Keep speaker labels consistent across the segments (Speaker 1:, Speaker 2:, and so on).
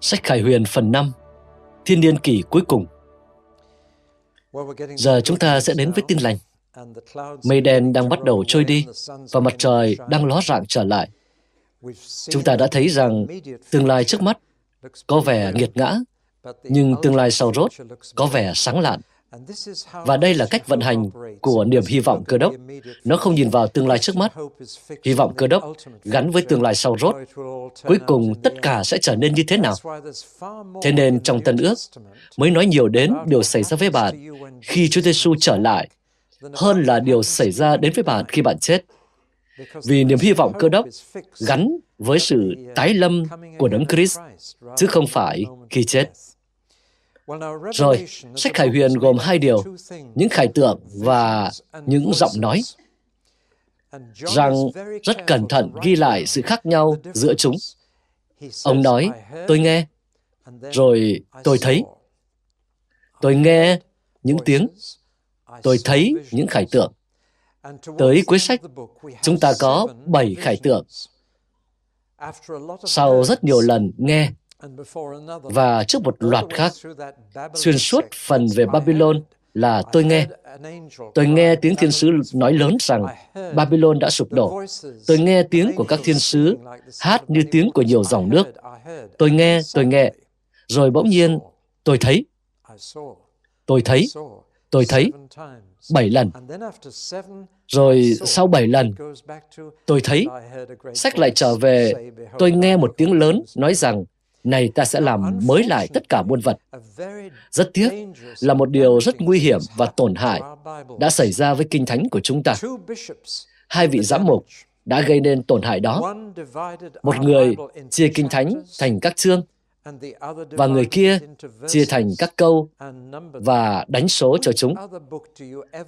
Speaker 1: Sách Khải Huyền phần 5 Thiên niên kỷ cuối cùng Giờ chúng ta sẽ đến với tin lành. Mây đen đang bắt đầu trôi đi và mặt trời đang ló rạng trở lại. Chúng ta đã thấy rằng tương lai trước mắt có vẻ nghiệt ngã, nhưng tương lai sau rốt có vẻ sáng lạn. Và đây là cách vận hành của niềm hy vọng cơ đốc. Nó không nhìn vào tương lai trước mắt. Hy vọng cơ đốc gắn với tương lai sau rốt. Cuối cùng tất cả sẽ trở nên như thế nào? Thế nên trong Tân ước mới nói nhiều đến điều xảy ra với bạn khi Chúa Giêsu trở lại hơn là điều xảy ra đến với bạn khi bạn chết. Vì niềm hy vọng cơ đốc gắn với sự tái lâm của Đấng Christ, chứ không phải khi chết. Rồi, sách Khải Huyền gồm hai điều, những khải tượng và những giọng nói, rằng rất cẩn thận ghi lại sự khác nhau giữa chúng. Ông nói, tôi nghe, rồi tôi thấy. Tôi nghe những tiếng, tôi thấy những khải tượng. Tới cuối sách, chúng ta có bảy khải tượng. Sau rất nhiều lần nghe, và trước một loạt khác, xuyên suốt phần về Babylon là tôi nghe. Tôi nghe tiếng thiên sứ nói lớn rằng Babylon đã sụp đổ. Tôi nghe tiếng của các thiên sứ hát như tiếng của nhiều dòng nước. Tôi nghe, tôi nghe. Rồi bỗng nhiên, tôi thấy. Tôi thấy. Tôi thấy. Bảy lần. Rồi sau bảy lần, tôi thấy, sách lại trở về, tôi nghe một tiếng lớn nói rằng này ta sẽ làm mới lại tất cả muôn vật. Rất tiếc là một điều rất nguy hiểm và tổn hại đã xảy ra với kinh thánh của chúng ta. Hai vị giám mục đã gây nên tổn hại đó. Một người chia kinh thánh thành các chương, và người kia chia thành các câu và đánh số cho chúng.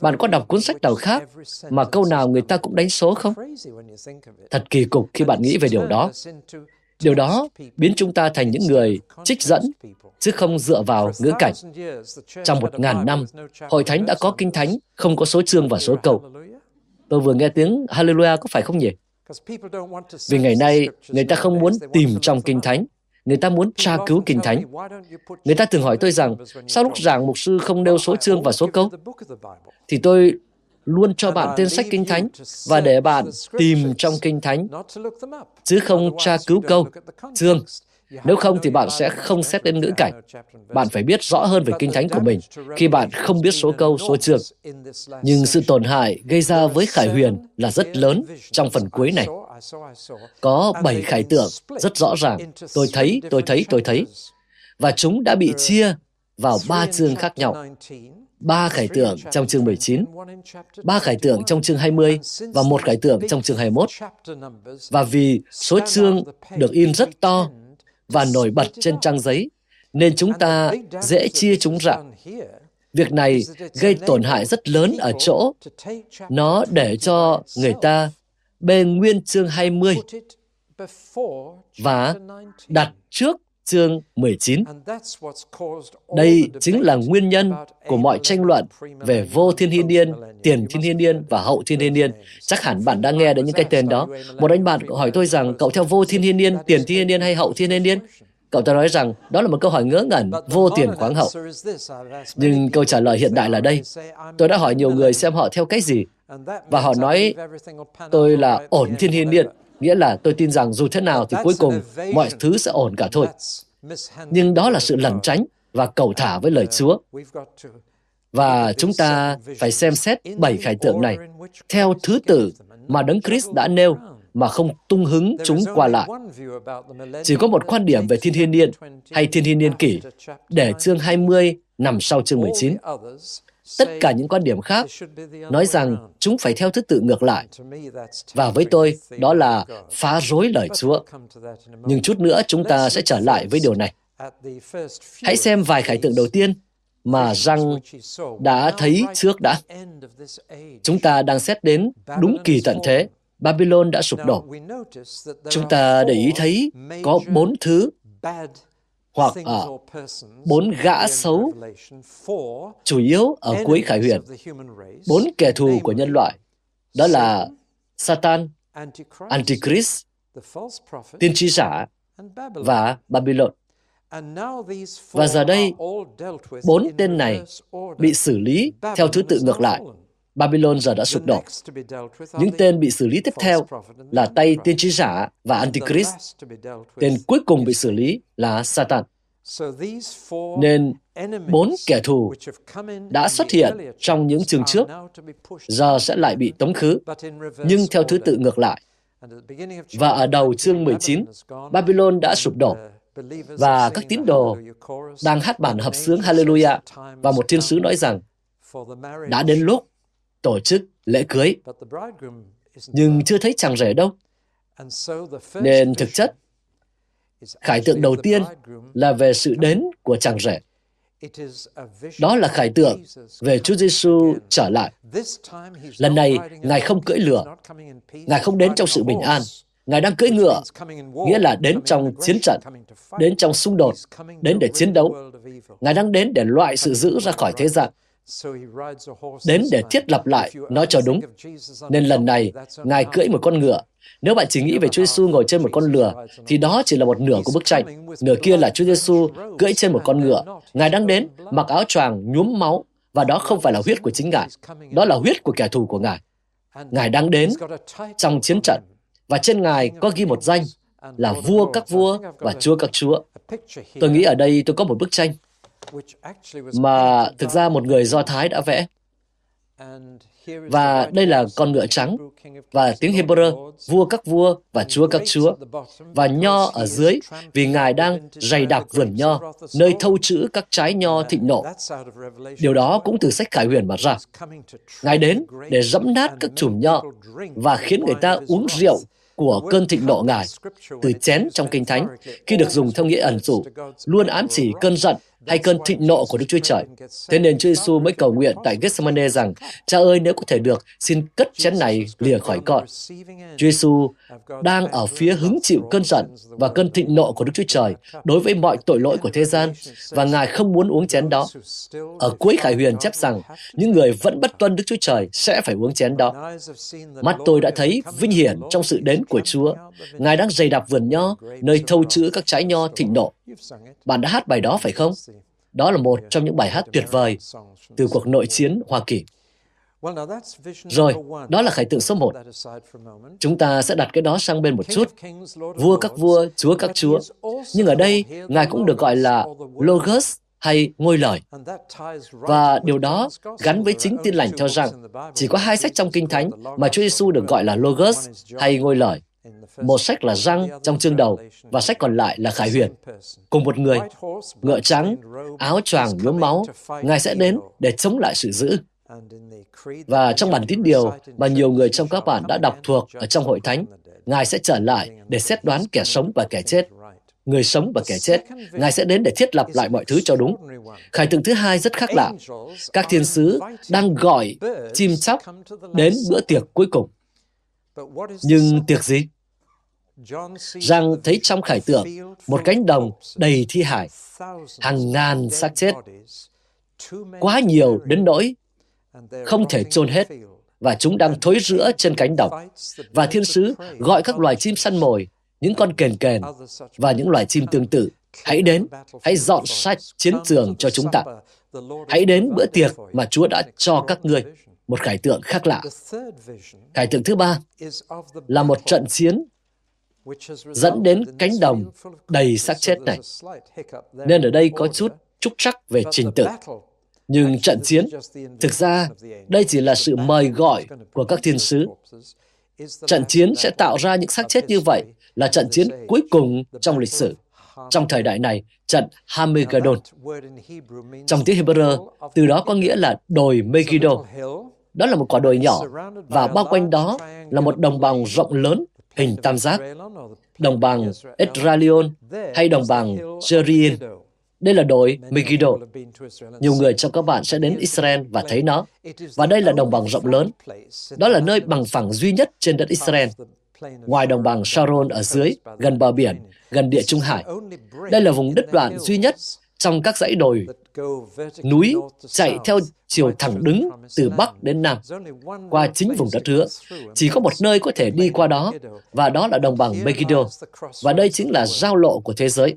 Speaker 1: Bạn có đọc cuốn sách nào khác mà câu nào người ta cũng đánh số không? Thật kỳ cục khi bạn nghĩ về điều đó. Điều đó biến chúng ta thành những người trích dẫn, chứ không dựa vào ngữ cảnh. Trong một ngàn năm, Hội Thánh đã có kinh thánh, không có số chương và số câu. Tôi vừa nghe tiếng Hallelujah có phải không nhỉ? Vì ngày nay, người ta không muốn tìm trong kinh thánh, người ta muốn tra cứu kinh thánh. Người ta thường hỏi tôi rằng, sao lúc giảng mục sư không nêu số chương và số câu? Thì tôi luôn cho bạn tên sách Kinh Thánh và để bạn tìm trong Kinh Thánh, chứ không tra cứu câu, chương. Nếu không thì bạn sẽ không xét đến ngữ cảnh. Bạn phải biết rõ hơn về Kinh Thánh của mình khi bạn không biết số câu, số chương. Nhưng sự tổn hại gây ra với Khải Huyền là rất lớn trong phần cuối này. Có bảy khải tượng rất rõ ràng. Tôi thấy, tôi thấy, tôi thấy. Và chúng đã bị chia vào ba chương khác nhau ba khải tượng trong chương 19, ba khải tượng trong chương 20 và một khải tượng trong chương 21. Và vì số chương được in rất to và nổi bật trên trang giấy, nên chúng ta dễ chia chúng ra. Việc này gây tổn hại rất lớn ở chỗ nó để cho người ta bê nguyên chương 20 và đặt trước chương 19. Đây chính là nguyên nhân của mọi tranh luận về vô thiên thiên niên, tiền thiên thiên niên và hậu thiên thiên niên. Chắc hẳn bạn đã nghe đến những cái tên đó. Một anh bạn hỏi tôi rằng cậu theo vô thiên thiên niên, tiền thiên thiên niên hay hậu thiên thiên niên? Cậu ta nói rằng đó là một câu hỏi ngớ ngẩn, vô tiền khoáng hậu. Nhưng câu trả lời hiện đại là đây. Tôi đã hỏi nhiều người xem họ theo cái gì. Và họ nói tôi là ổn thiên thiên niên, nghĩa là tôi tin rằng dù thế nào thì cuối cùng mọi thứ sẽ ổn cả thôi. Nhưng đó là sự lẩn tránh và cầu thả với lời Chúa. Và chúng ta phải xem xét bảy khải tượng này theo thứ tự mà Đấng Christ đã nêu mà không tung hứng chúng qua lại. Chỉ có một quan điểm về thiên thiên niên hay thiên thiên niên kỷ để chương 20 nằm sau chương 19 tất cả những quan điểm khác nói rằng chúng phải theo thứ tự ngược lại. Và với tôi, đó là phá rối lời Chúa. Nhưng chút nữa chúng ta sẽ trở lại với điều này. Hãy xem vài khải tượng đầu tiên mà răng đã thấy trước đã. Chúng ta đang xét đến đúng kỳ tận thế. Babylon đã sụp đổ. Chúng ta để ý thấy có bốn thứ hoặc ở bốn gã xấu chủ yếu ở cuối khải huyền. Bốn kẻ thù của nhân loại. Đó là Satan, Antichrist, tiên tri giả và Babylon. Và giờ đây, bốn tên này bị xử lý theo thứ tự ngược lại. Babylon giờ đã sụp đổ. Những tên bị xử lý tiếp theo là tay tiên tri giả và Antichrist. Tên cuối cùng bị xử lý là Satan. Nên bốn kẻ thù đã xuất hiện trong những chương trước, giờ sẽ lại bị tống khứ, nhưng theo thứ tự ngược lại. Và ở đầu chương 19, Babylon đã sụp đổ, và các tín đồ đang hát bản hợp sướng Hallelujah, và một thiên sứ nói rằng, đã đến lúc tổ chức lễ cưới, nhưng chưa thấy chàng rể đâu. Nên thực chất, khải tượng đầu tiên là về sự đến của chàng rể. Đó là khải tượng về Chúa Giêsu trở lại. Lần này, Ngài không cưỡi lửa. Ngài không đến trong sự bình an. Ngài đang cưỡi ngựa, nghĩa là đến trong chiến trận, đến trong xung đột, đến để chiến đấu. Ngài đang đến để loại sự giữ ra khỏi thế gian đến để thiết lập lại nó cho đúng. Nên lần này, Ngài cưỡi một con ngựa. Nếu bạn chỉ nghĩ về Chúa Giêsu ngồi trên một con lừa, thì đó chỉ là một nửa của bức tranh. Nửa kia là Chúa Giêsu cưỡi trên một con ngựa. Ngài đang đến, mặc áo choàng nhuốm máu, và đó không phải là huyết của chính Ngài. Đó là huyết của kẻ thù của Ngài. Ngài đang đến trong chiến trận, và trên Ngài có ghi một danh là vua các vua và chúa các chúa. Tôi nghĩ ở đây tôi có một bức tranh mà thực ra một người Do Thái đã vẽ. Và đây là con ngựa trắng và tiếng Hebrew, vua các vua và chúa các chúa. Và nho ở dưới vì Ngài đang dày đặc vườn nho, nơi thâu chữ các trái nho thịnh nộ. Điều đó cũng từ sách Khải Huyền mà ra. Ngài đến để dẫm nát các chùm nho và khiến người ta uống rượu của cơn thịnh nộ Ngài từ chén trong Kinh Thánh khi được dùng theo nghĩa ẩn dụ, luôn ám chỉ cơn giận hay cơn thịnh nộ của Đức Chúa Trời. Thế nên Chúa Giêsu mới cầu nguyện tại Gethsemane rằng, Cha ơi nếu có thể được, xin cất chén này lìa khỏi con. Chúa Giêsu đang ở phía hứng chịu cơn giận và cơn thịnh nộ của Đức Chúa Trời đối với mọi tội lỗi của thế gian và Ngài không muốn uống chén đó. Ở cuối Khải Huyền chép rằng, những người vẫn bất tuân Đức Chúa Trời sẽ phải uống chén đó. Mắt tôi đã thấy vinh hiển trong sự đến của Chúa. Ngài đang dày đạp vườn nho, nơi thâu chữ các trái nho thịnh nộ. Bạn đã hát bài đó phải không? Đó là một trong những bài hát tuyệt vời từ cuộc nội chiến Hoa Kỳ. Rồi, đó là khải tượng số một. Chúng ta sẽ đặt cái đó sang bên một chút. Vua các vua, chúa các chúa. Nhưng ở đây, Ngài cũng được gọi là Logos hay ngôi lời. Và điều đó gắn với chính tin lành cho rằng chỉ có hai sách trong Kinh Thánh mà Chúa Giêsu được gọi là Logos hay ngôi lời. Một sách là răng trong chương đầu và sách còn lại là khải huyền. Cùng một người, ngựa trắng, áo choàng nhuốm máu, Ngài sẽ đến để chống lại sự dữ. Và trong bản tín điều mà nhiều người trong các bạn đã đọc thuộc ở trong hội thánh, Ngài sẽ trở lại để xét đoán kẻ sống và kẻ chết. Người sống và kẻ chết, Ngài sẽ đến để thiết lập lại mọi thứ cho đúng. Khải tượng thứ hai rất khác lạ. Các thiên sứ đang gọi chim chóc đến bữa tiệc cuối cùng. Nhưng tiệc gì? Rằng thấy trong khải tượng một cánh đồng đầy thi hải, hàng ngàn xác chết, quá nhiều đến nỗi không thể chôn hết và chúng đang thối rữa trên cánh đồng. Và thiên sứ gọi các loài chim săn mồi, những con kền kền và những loài chim tương tự. Hãy đến, hãy dọn sạch chiến trường cho chúng ta. Hãy đến bữa tiệc mà Chúa đã cho các ngươi một khải tượng khác lạ. Khải tượng thứ ba là một trận chiến dẫn đến cánh đồng đầy xác chết này. Nên ở đây có chút trúc trắc về trình tự. Nhưng trận chiến, thực ra, đây chỉ là sự mời gọi của các thiên sứ. Trận chiến sẽ tạo ra những xác chết như vậy là trận chiến cuối cùng trong lịch sử. trong thời đại này, trận Hamegedon. Trong tiếng Hebrew, từ đó có nghĩa là đồi Megiddo. Đó là một quả đồi nhỏ và bao quanh đó là một đồng bằng rộng lớn hình tam giác, đồng bằng Esdraelon hay đồng bằng Jerien. Đây là đồi Megiddo. Nhiều người trong các bạn sẽ đến Israel và thấy nó. Và đây là đồng bằng rộng lớn. Đó là nơi bằng phẳng duy nhất trên đất Israel. Ngoài đồng bằng Sharon ở dưới, gần bờ biển, gần địa Trung Hải. Đây là vùng đất đoạn duy nhất trong các dãy đồi núi chạy theo chiều thẳng đứng từ Bắc đến Nam, qua chính vùng đất hứa. Chỉ có một nơi có thể đi qua đó, và đó là đồng bằng Megiddo. Và đây chính là giao lộ của thế giới.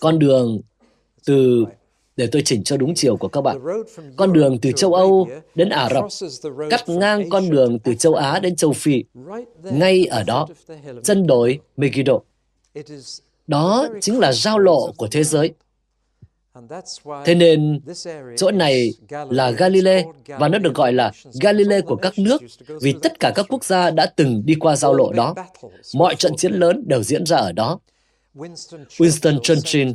Speaker 1: Con đường từ để tôi chỉnh cho đúng chiều của các bạn. Con đường từ châu Âu đến Ả Rập, cắt ngang con đường từ châu Á đến châu Phi, ngay ở đó, chân đồi Megiddo. Đó chính là giao lộ của thế giới. Thế nên, chỗ này là Galilee và nó được gọi là Galilee của các nước vì tất cả các quốc gia đã từng đi qua giao lộ đó. Mọi trận chiến lớn đều diễn ra ở đó. Winston Churchill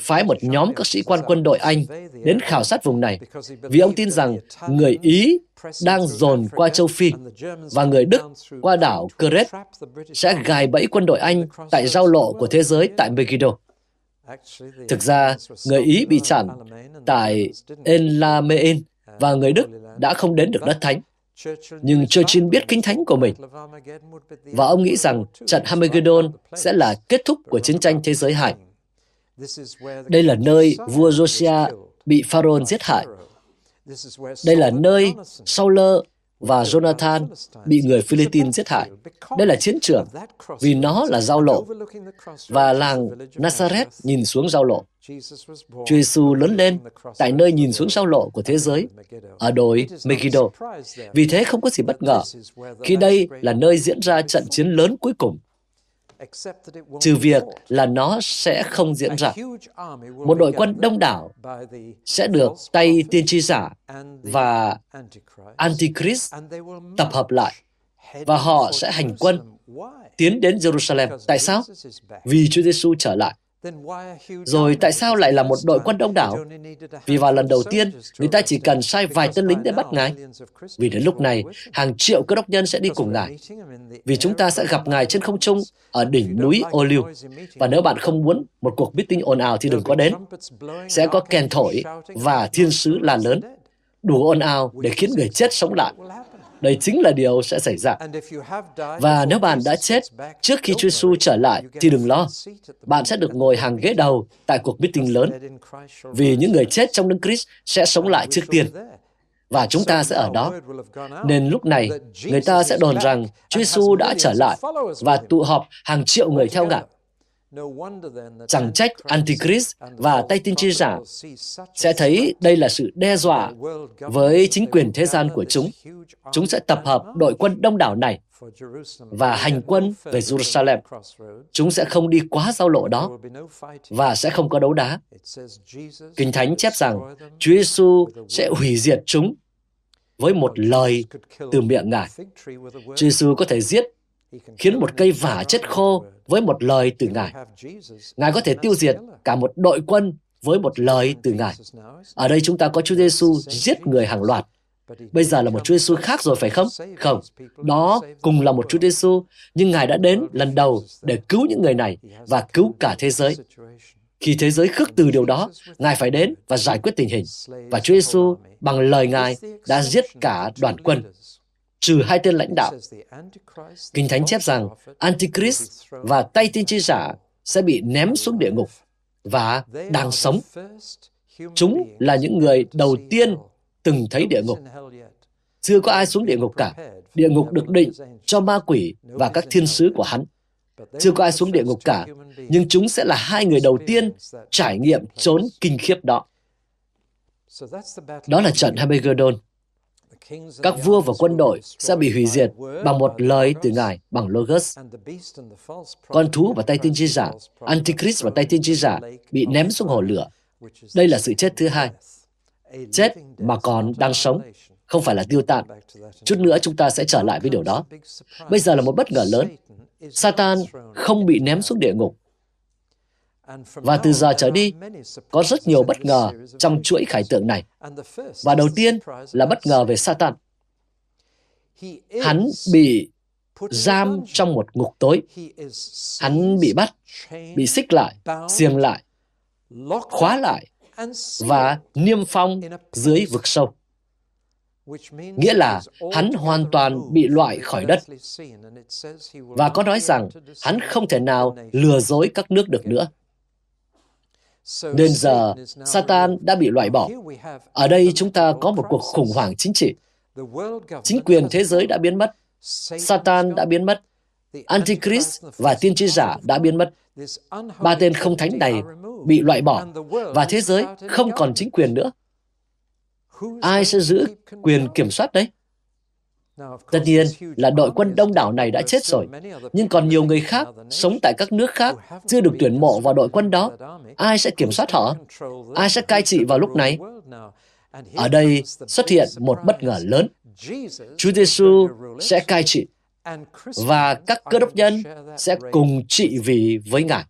Speaker 1: phái một nhóm các sĩ quan quân đội Anh đến khảo sát vùng này vì ông tin rằng người Ý đang dồn qua châu Phi và người Đức qua đảo Crete sẽ gài bẫy quân đội Anh tại giao lộ của thế giới tại Megiddo. Thực ra, người Ý bị chặn tại Elamein và người Đức đã không đến được đất thánh. Nhưng Churchill biết kinh thánh của mình và ông nghĩ rằng trận Armageddon sẽ là kết thúc của chiến tranh thế giới hai. Đây là nơi vua Josiah bị Pharaoh giết hại. Đây là nơi Sauler và Jonathan bị người Philippines giết hại. Đây là chiến trường, vì nó là giao lộ. Và làng Nazareth nhìn xuống giao lộ. Chúa Giêsu lớn lên tại nơi nhìn xuống giao lộ của thế giới, ở đồi Megiddo. Vì thế không có gì bất ngờ, khi đây là nơi diễn ra trận chiến lớn cuối cùng trừ việc là nó sẽ không diễn ra. Một đội quân đông đảo sẽ được tay tiên tri giả và Antichrist tập hợp lại và họ sẽ hành quân tiến đến Jerusalem. Tại sao? Vì Chúa Giêsu trở lại. Rồi tại sao lại là một đội quân đông đảo? Vì vào lần đầu tiên, người ta chỉ cần sai vài tên lính để bắt Ngài. Vì đến lúc này, hàng triệu cơ đốc nhân sẽ đi cùng Ngài. Vì chúng ta sẽ gặp Ngài trên không trung ở đỉnh núi Ô Liu. Và nếu bạn không muốn một cuộc meeting ồn ào thì đừng có đến. Sẽ có kèn thổi và thiên sứ là lớn, đủ ồn ào để khiến người chết sống lại. Đây chính là điều sẽ xảy ra. Và nếu bạn đã chết trước khi Chúa Giêsu trở lại thì đừng lo. Bạn sẽ được ngồi hàng ghế đầu tại cuộc meeting lớn. Vì những người chết trong Đức Christ sẽ sống lại trước tiên. Và chúng ta sẽ ở đó. Nên lúc này, người ta sẽ đồn rằng Chúa Giêsu đã trở lại và tụ họp hàng triệu người theo Ngài. Chẳng trách Antichrist và tay tiên tri giả sẽ thấy đây là sự đe dọa với chính quyền thế gian của chúng. Chúng sẽ tập hợp đội quân đông đảo này và hành quân về Jerusalem. Chúng sẽ không đi quá giao lộ đó và sẽ không có đấu đá. Kinh Thánh chép rằng Chúa Giêsu sẽ hủy diệt chúng với một lời từ miệng Ngài. Chúa Giêsu có thể giết khiến một cây vả chết khô với một lời từ Ngài. Ngài có thể tiêu diệt cả một đội quân với một lời từ Ngài. Ở đây chúng ta có Chúa Giêsu giết người hàng loạt. Bây giờ là một Chúa Giêsu khác rồi phải không? Không. Đó cùng là một Chúa Giêsu, nhưng Ngài đã đến lần đầu để cứu những người này và cứu cả thế giới. Khi thế giới khước từ điều đó, Ngài phải đến và giải quyết tình hình. Và Chúa Giêsu bằng lời Ngài đã giết cả đoàn quân trừ hai tên lãnh đạo. Kinh Thánh chép rằng Antichrist và tay tiên tri giả sẽ bị ném xuống địa ngục và đang sống. Chúng là những người đầu tiên từng thấy địa ngục. Chưa có ai xuống địa ngục cả. Địa ngục được định cho ma quỷ và các thiên sứ của hắn. Chưa có ai xuống địa ngục cả, nhưng chúng sẽ là hai người đầu tiên trải nghiệm trốn kinh khiếp đó. Đó là trận Hamagedon các vua và quân đội sẽ bị hủy diệt bằng một lời từ Ngài bằng Logos. Con thú và tay tiên tri giả, Antichrist và tay tiên tri giả bị ném xuống hồ lửa. Đây là sự chết thứ hai. Chết mà còn đang sống, không phải là tiêu tan. Chút nữa chúng ta sẽ trở lại với điều đó. Bây giờ là một bất ngờ lớn. Satan không bị ném xuống địa ngục. Và từ giờ trở đi, có rất nhiều bất ngờ trong chuỗi khải tượng này. Và đầu tiên là bất ngờ về Satan. Hắn bị giam trong một ngục tối. Hắn bị bắt, bị xích lại, xiềng lại, khóa lại và niêm phong dưới vực sâu. Nghĩa là hắn hoàn toàn bị loại khỏi đất. Và có nói rằng hắn không thể nào lừa dối các nước được nữa. Đến giờ, Satan đã bị loại bỏ. Ở đây chúng ta có một cuộc khủng hoảng chính trị. Chính quyền thế giới đã biến mất. Satan đã biến mất. Antichrist và tiên tri giả đã biến mất. Ba tên không thánh này bị loại bỏ và thế giới không còn chính quyền nữa. Ai sẽ giữ quyền kiểm soát đấy? Tất nhiên là đội quân đông đảo này đã chết rồi, nhưng còn nhiều người khác sống tại các nước khác chưa được tuyển mộ vào đội quân đó. Ai sẽ kiểm soát họ? Ai sẽ cai trị vào lúc này? Ở đây xuất hiện một bất ngờ lớn. Chúa Giêsu sẽ cai trị và các cơ đốc nhân sẽ cùng trị vì với Ngài.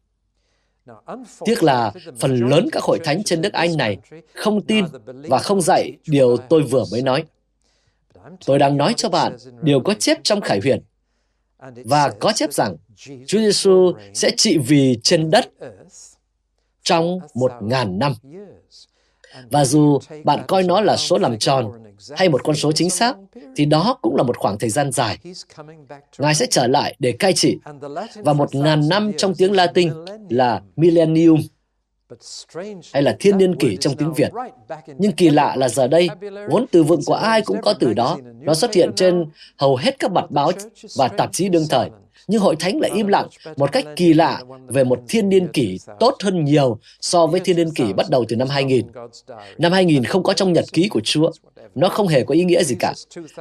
Speaker 1: Tiếc là phần lớn các hội thánh trên nước Anh này không tin và không dạy điều tôi vừa mới nói. Tôi đang nói cho bạn điều có chép trong Khải Huyền. Và có chép rằng Chúa Giêsu sẽ trị vì trên đất trong một ngàn năm. Và dù bạn coi nó là số làm tròn hay một con số chính xác, thì đó cũng là một khoảng thời gian dài. Ngài sẽ trở lại để cai trị, và một ngàn năm trong tiếng Latin là millennium, hay là thiên niên kỷ trong tiếng Việt. Nhưng kỳ lạ là giờ đây, vốn từ vựng của ai cũng có từ đó. Nó xuất hiện trên hầu hết các mặt báo và tạp chí đương thời. Nhưng hội thánh lại im lặng một cách kỳ lạ về một thiên niên kỷ tốt hơn nhiều so với thiên niên kỷ bắt đầu từ năm 2000. Năm 2000 không có trong nhật ký của Chúa. Nó không hề có ý nghĩa gì cả.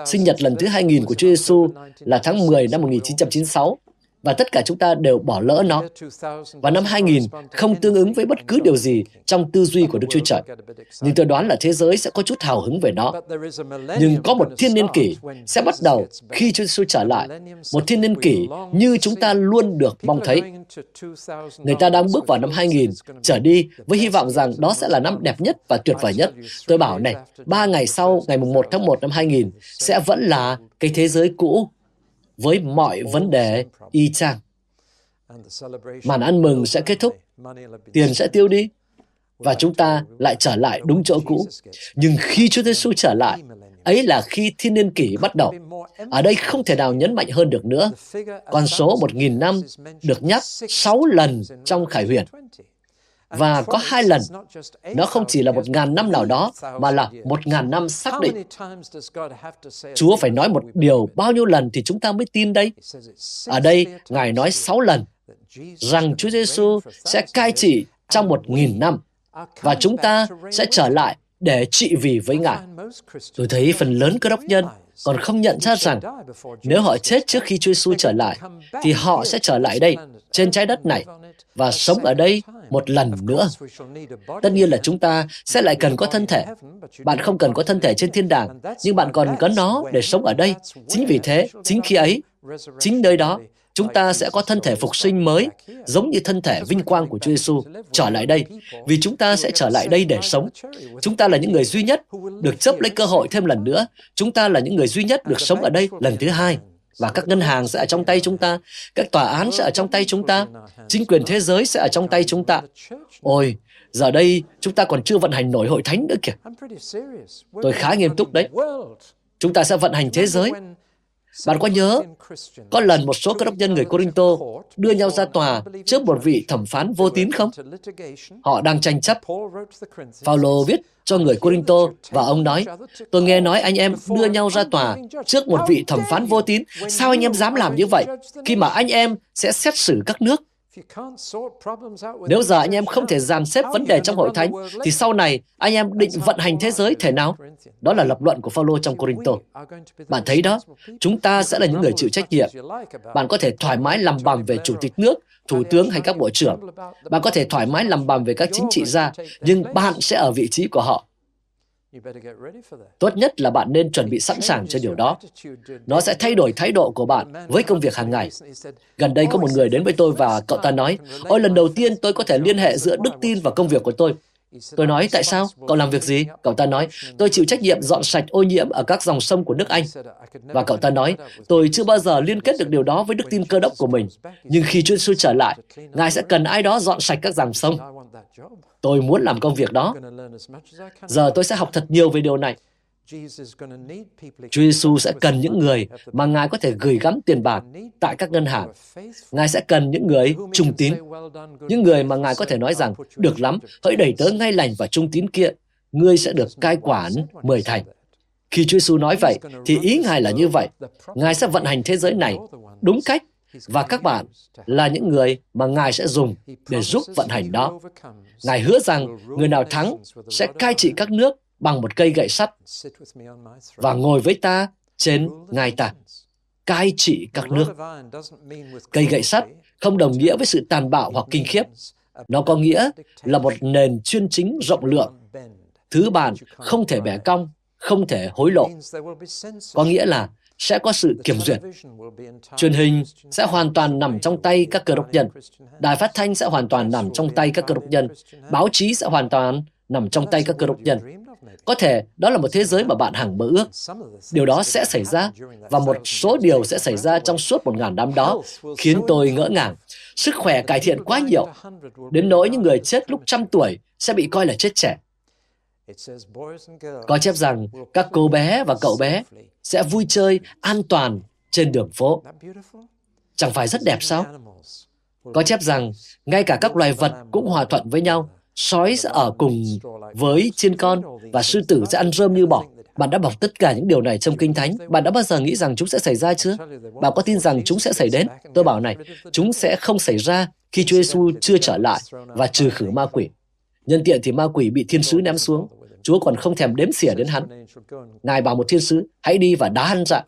Speaker 1: Sinh nhật lần thứ 2000 của Chúa Giêsu là tháng 10 năm 1996 và tất cả chúng ta đều bỏ lỡ nó. Và năm 2000 không tương ứng với bất cứ điều gì trong tư duy của Đức Chúa Trời. Nhưng tôi đoán là thế giới sẽ có chút hào hứng về nó. Nhưng có một thiên niên kỷ sẽ bắt đầu khi Chúa Giêsu trở lại. Một thiên niên kỷ như chúng ta luôn được mong thấy. Người ta đang bước vào năm 2000 trở đi với hy vọng rằng đó sẽ là năm đẹp nhất và tuyệt vời nhất. Tôi bảo này, ba ngày sau, ngày 1 tháng 1 năm 2000, sẽ vẫn là cái thế giới cũ với mọi vấn đề y chang. Màn ăn mừng sẽ kết thúc, tiền sẽ tiêu đi, và chúng ta lại trở lại đúng chỗ cũ. Nhưng khi Chúa Giêsu trở lại, ấy là khi thiên niên kỷ bắt đầu. Ở đây không thể nào nhấn mạnh hơn được nữa. Con số một nghìn năm được nhắc sáu lần trong Khải Huyền. Và có hai lần, nó không chỉ là một ngàn năm nào đó, mà là một ngàn năm xác định. Chúa phải nói một điều bao nhiêu lần thì chúng ta mới tin đây? Ở đây, Ngài nói sáu lần, rằng Chúa Giêsu sẽ cai trị trong một nghìn năm, và chúng ta sẽ trở lại để trị vì với Ngài. Tôi thấy phần lớn cơ đốc nhân còn không nhận ra rằng nếu họ chết trước khi Chúa Giêsu trở lại, thì họ sẽ trở lại đây, trên trái đất này, và sống ở đây một lần nữa. Tất nhiên là chúng ta sẽ lại cần có thân thể. Bạn không cần có thân thể trên thiên đàng, nhưng bạn còn có nó để sống ở đây. Chính vì thế, chính khi ấy, chính nơi đó, chúng ta sẽ có thân thể phục sinh mới, giống như thân thể vinh quang của Chúa Giêsu trở lại đây, vì chúng ta sẽ trở lại đây để sống. Chúng ta là những người duy nhất được chấp lấy cơ hội thêm lần nữa. Chúng ta là những người duy nhất được sống ở đây lần thứ hai và các ngân hàng sẽ ở trong tay chúng ta, các tòa án sẽ ở trong tay chúng ta, chính quyền thế giới sẽ ở trong tay chúng ta. Ôi, giờ đây chúng ta còn chưa vận hành nổi hội thánh nữa kìa. Tôi khá nghiêm túc đấy. Chúng ta sẽ vận hành thế giới. Bạn có nhớ, có lần một số các đốc nhân người Corinto đưa nhau ra tòa trước một vị thẩm phán vô tín không? Họ đang tranh chấp. Paulo viết cho người Corinto và ông nói, tôi nghe nói anh em đưa nhau ra tòa trước một vị thẩm phán vô tín. Sao anh em dám làm như vậy khi mà anh em sẽ xét xử các nước? Nếu giờ anh em không thể dàn xếp vấn đề trong hội thánh, thì sau này anh em định vận hành thế giới thể nào? Đó là lập luận của Phaolô trong Corinto. Bạn thấy đó, chúng ta sẽ là những người chịu trách nhiệm. Bạn có thể thoải mái làm bầm về chủ tịch nước, thủ tướng hay các bộ trưởng. Bạn có thể thoải mái làm bầm về các chính trị gia, nhưng bạn sẽ ở vị trí của họ. Tốt nhất là bạn nên chuẩn bị sẵn sàng cho điều đó. Nó sẽ thay đổi thái độ của bạn với công việc hàng ngày. Gần đây có một người đến với tôi và cậu ta nói, Ôi lần đầu tiên tôi có thể liên hệ giữa đức tin và công việc của tôi. Tôi nói, tại sao? Cậu làm việc gì? Cậu ta nói, tôi chịu trách nhiệm dọn sạch ô nhiễm ở các dòng sông của nước Anh. Và cậu ta nói, tôi chưa bao giờ liên kết được điều đó với đức tin cơ đốc của mình. Nhưng khi Chúa Giêsu trở lại, Ngài sẽ cần ai đó dọn sạch các dòng sông. Tôi muốn làm công việc đó. Giờ tôi sẽ học thật nhiều về điều này. Chúa Giêsu sẽ cần những người mà Ngài có thể gửi gắm tiền bạc tại các ngân hàng. Ngài sẽ cần những người trung tín, những người mà Ngài có thể nói rằng, được lắm, hãy đẩy tớ ngay lành và trung tín kia, ngươi sẽ được cai quản mười thành. Khi Chúa Giêsu nói vậy, thì ý Ngài là như vậy. Ngài sẽ vận hành thế giới này đúng cách và các bạn là những người mà Ngài sẽ dùng để giúp vận hành đó. Ngài hứa rằng người nào thắng sẽ cai trị các nước bằng một cây gậy sắt và ngồi với ta trên ngai ta, cai trị các nước. Cây gậy sắt không đồng nghĩa với sự tàn bạo hoặc kinh khiếp. Nó có nghĩa là một nền chuyên chính rộng lượng. Thứ bàn không thể bẻ cong, không thể hối lộ. Có nghĩa là sẽ có sự kiểm duyệt. Truyền hình sẽ hoàn toàn nằm trong tay các cơ đốc nhân. Đài phát thanh sẽ hoàn toàn nằm trong tay các cơ đốc nhân. Báo chí sẽ hoàn toàn nằm trong tay các cơ đốc nhân. Có thể đó là một thế giới mà bạn hằng mơ ước. Điều đó sẽ xảy ra và một số điều sẽ xảy ra trong suốt một ngàn năm đó khiến tôi ngỡ ngàng. Sức khỏe cải thiện quá nhiều. Đến nỗi những người chết lúc trăm tuổi sẽ bị coi là chết trẻ. Có chép rằng các cô bé và cậu bé sẽ vui chơi an toàn trên đường phố. Chẳng phải rất đẹp sao? Có chép rằng ngay cả các loài vật cũng hòa thuận với nhau. Sói sẽ ở cùng với chiên con và sư tử sẽ ăn rơm như bò. Bạn đã bọc tất cả những điều này trong Kinh Thánh. Bạn đã bao giờ nghĩ rằng chúng sẽ xảy ra chưa? Bạn có tin rằng chúng sẽ xảy đến? Tôi bảo này, chúng sẽ không xảy ra khi Chúa Giêsu chưa trở lại và trừ khử ma quỷ. Nhân tiện thì ma quỷ bị thiên sứ ném xuống. Chúa còn không thèm đếm xỉa đến hắn. Ngài bảo một thiên sứ, hãy đi và đá hắn ra.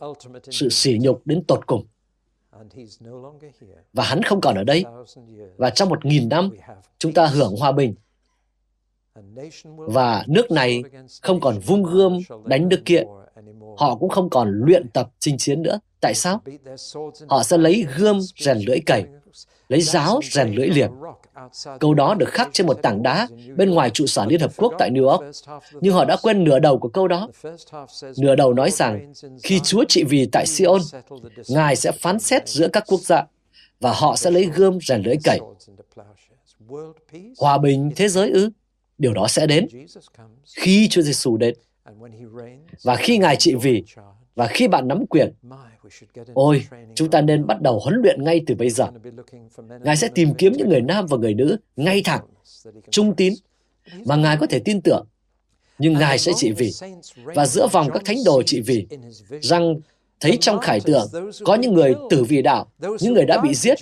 Speaker 1: Sự sỉ nhục đến tột cùng. Và hắn không còn ở đây. Và trong một nghìn năm, chúng ta hưởng hòa bình. Và nước này không còn vung gươm đánh nước kia. Họ cũng không còn luyện tập chinh chiến nữa. Tại sao? Họ sẽ lấy gươm rèn lưỡi cày, lấy giáo rèn lưỡi liềm, Câu đó được khắc trên một tảng đá bên ngoài trụ sở Liên Hợp Quốc tại New York. Nhưng họ đã quên nửa đầu của câu đó. Nửa đầu nói rằng, khi Chúa trị vì tại Sion, Ngài sẽ phán xét giữa các quốc gia, và họ sẽ lấy gươm rèn lưỡi cày. Hòa bình thế giới ư? Điều đó sẽ đến khi Chúa Giêsu đến. Và khi Ngài trị vì, và khi bạn nắm quyền, ôi, chúng ta nên bắt đầu huấn luyện ngay từ bây giờ. Ngài sẽ tìm kiếm những người nam và người nữ ngay thẳng, trung tín, mà Ngài có thể tin tưởng. Nhưng Ngài sẽ trị vì. Và giữa vòng các thánh đồ trị vì, rằng thấy trong khải tượng có những người tử vì đạo, những người đã bị giết,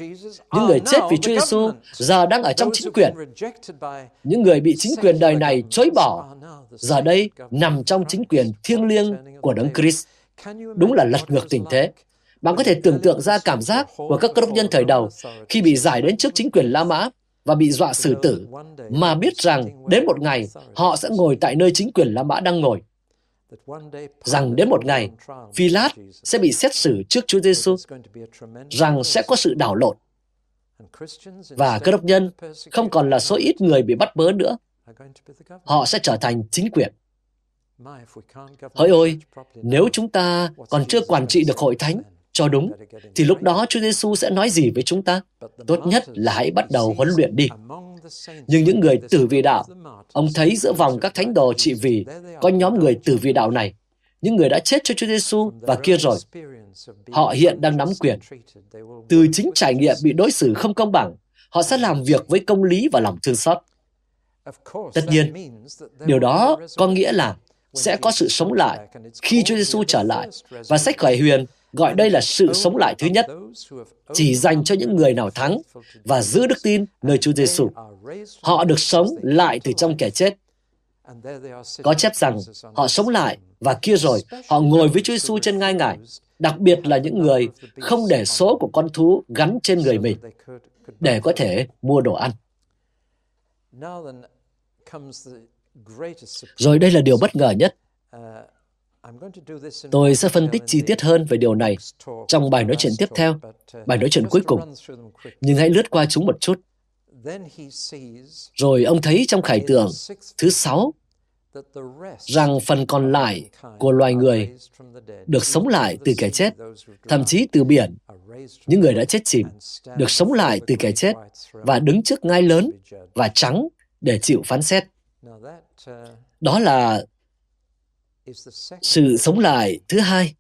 Speaker 1: những người chết vì Chúa Giêsu giờ đang ở trong chính quyền. Những người bị chính quyền đời này chối bỏ, giờ đây nằm trong chính quyền thiêng liêng của Đấng Christ. Đúng là lật ngược tình thế. Bạn có thể tưởng tượng ra cảm giác của các cơ đốc nhân thời đầu khi bị giải đến trước chính quyền La Mã và bị dọa xử tử, mà biết rằng đến một ngày họ sẽ ngồi tại nơi chính quyền La Mã đang ngồi. Rằng đến một ngày, Phi Lát sẽ bị xét xử trước Chúa Giêsu, rằng sẽ có sự đảo lộn. Và cơ đốc nhân không còn là số ít người bị bắt bớ nữa. Họ sẽ trở thành chính quyền. Hỡi ôi, nếu chúng ta còn chưa quản trị được hội thánh cho đúng, thì lúc đó Chúa Giêsu sẽ nói gì với chúng ta? Tốt nhất là hãy bắt đầu huấn luyện đi. Nhưng những người tử vì đạo, ông thấy giữa vòng các thánh đồ trị vì có nhóm người tử vì đạo này, những người đã chết cho Chúa Giêsu và kia rồi. Họ hiện đang nắm quyền. Từ chính trải nghiệm bị đối xử không công bằng, họ sẽ làm việc với công lý và lòng thương xót. Tất nhiên, điều đó có nghĩa là sẽ có sự sống lại khi Chúa Giêsu trở lại và sách khải huyền gọi đây là sự sống lại thứ nhất, chỉ dành cho những người nào thắng và giữ đức tin nơi Chúa Giêsu. Họ được sống lại từ trong kẻ chết. Có chép rằng họ sống lại và kia rồi họ ngồi với Chúa Giêsu trên ngai ngải, đặc biệt là những người không để số của con thú gắn trên người mình để có thể mua đồ ăn. Rồi đây là điều bất ngờ nhất. Tôi sẽ phân tích chi tiết hơn về điều này trong bài nói chuyện tiếp theo, bài nói chuyện cuối cùng. Nhưng hãy lướt qua chúng một chút. Rồi ông thấy trong khải tượng thứ sáu rằng phần còn lại của loài người được sống lại từ kẻ chết, thậm chí từ biển, những người đã chết chìm, được sống lại từ kẻ chết và đứng trước ngai lớn và trắng để chịu phán xét. Đó là sự sống lại thứ hai.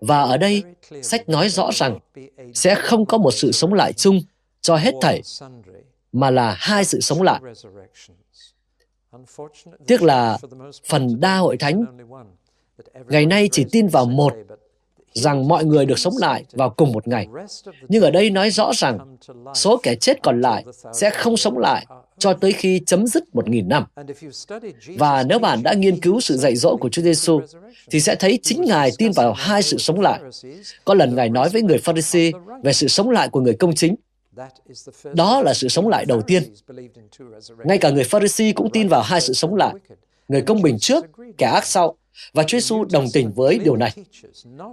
Speaker 1: Và ở đây, sách nói rõ rằng sẽ không có một sự sống lại chung cho hết thảy, mà là hai sự sống lại. Tiếc là phần đa hội thánh ngày nay chỉ tin vào một rằng mọi người được sống lại vào cùng một ngày. Nhưng ở đây nói rõ rằng số kẻ chết còn lại sẽ không sống lại cho tới khi chấm dứt một nghìn năm. Và nếu bạn đã nghiên cứu sự dạy dỗ của Chúa Giêsu, thì sẽ thấy chính Ngài tin vào hai sự sống lại. Có lần Ngài nói với người Pharisee về sự sống lại của người công chính. Đó là sự sống lại đầu tiên. Ngay cả người Pharisee cũng tin vào hai sự sống lại. Người công bình trước, kẻ ác sau. Và Chúa Giêsu đồng tình với điều này.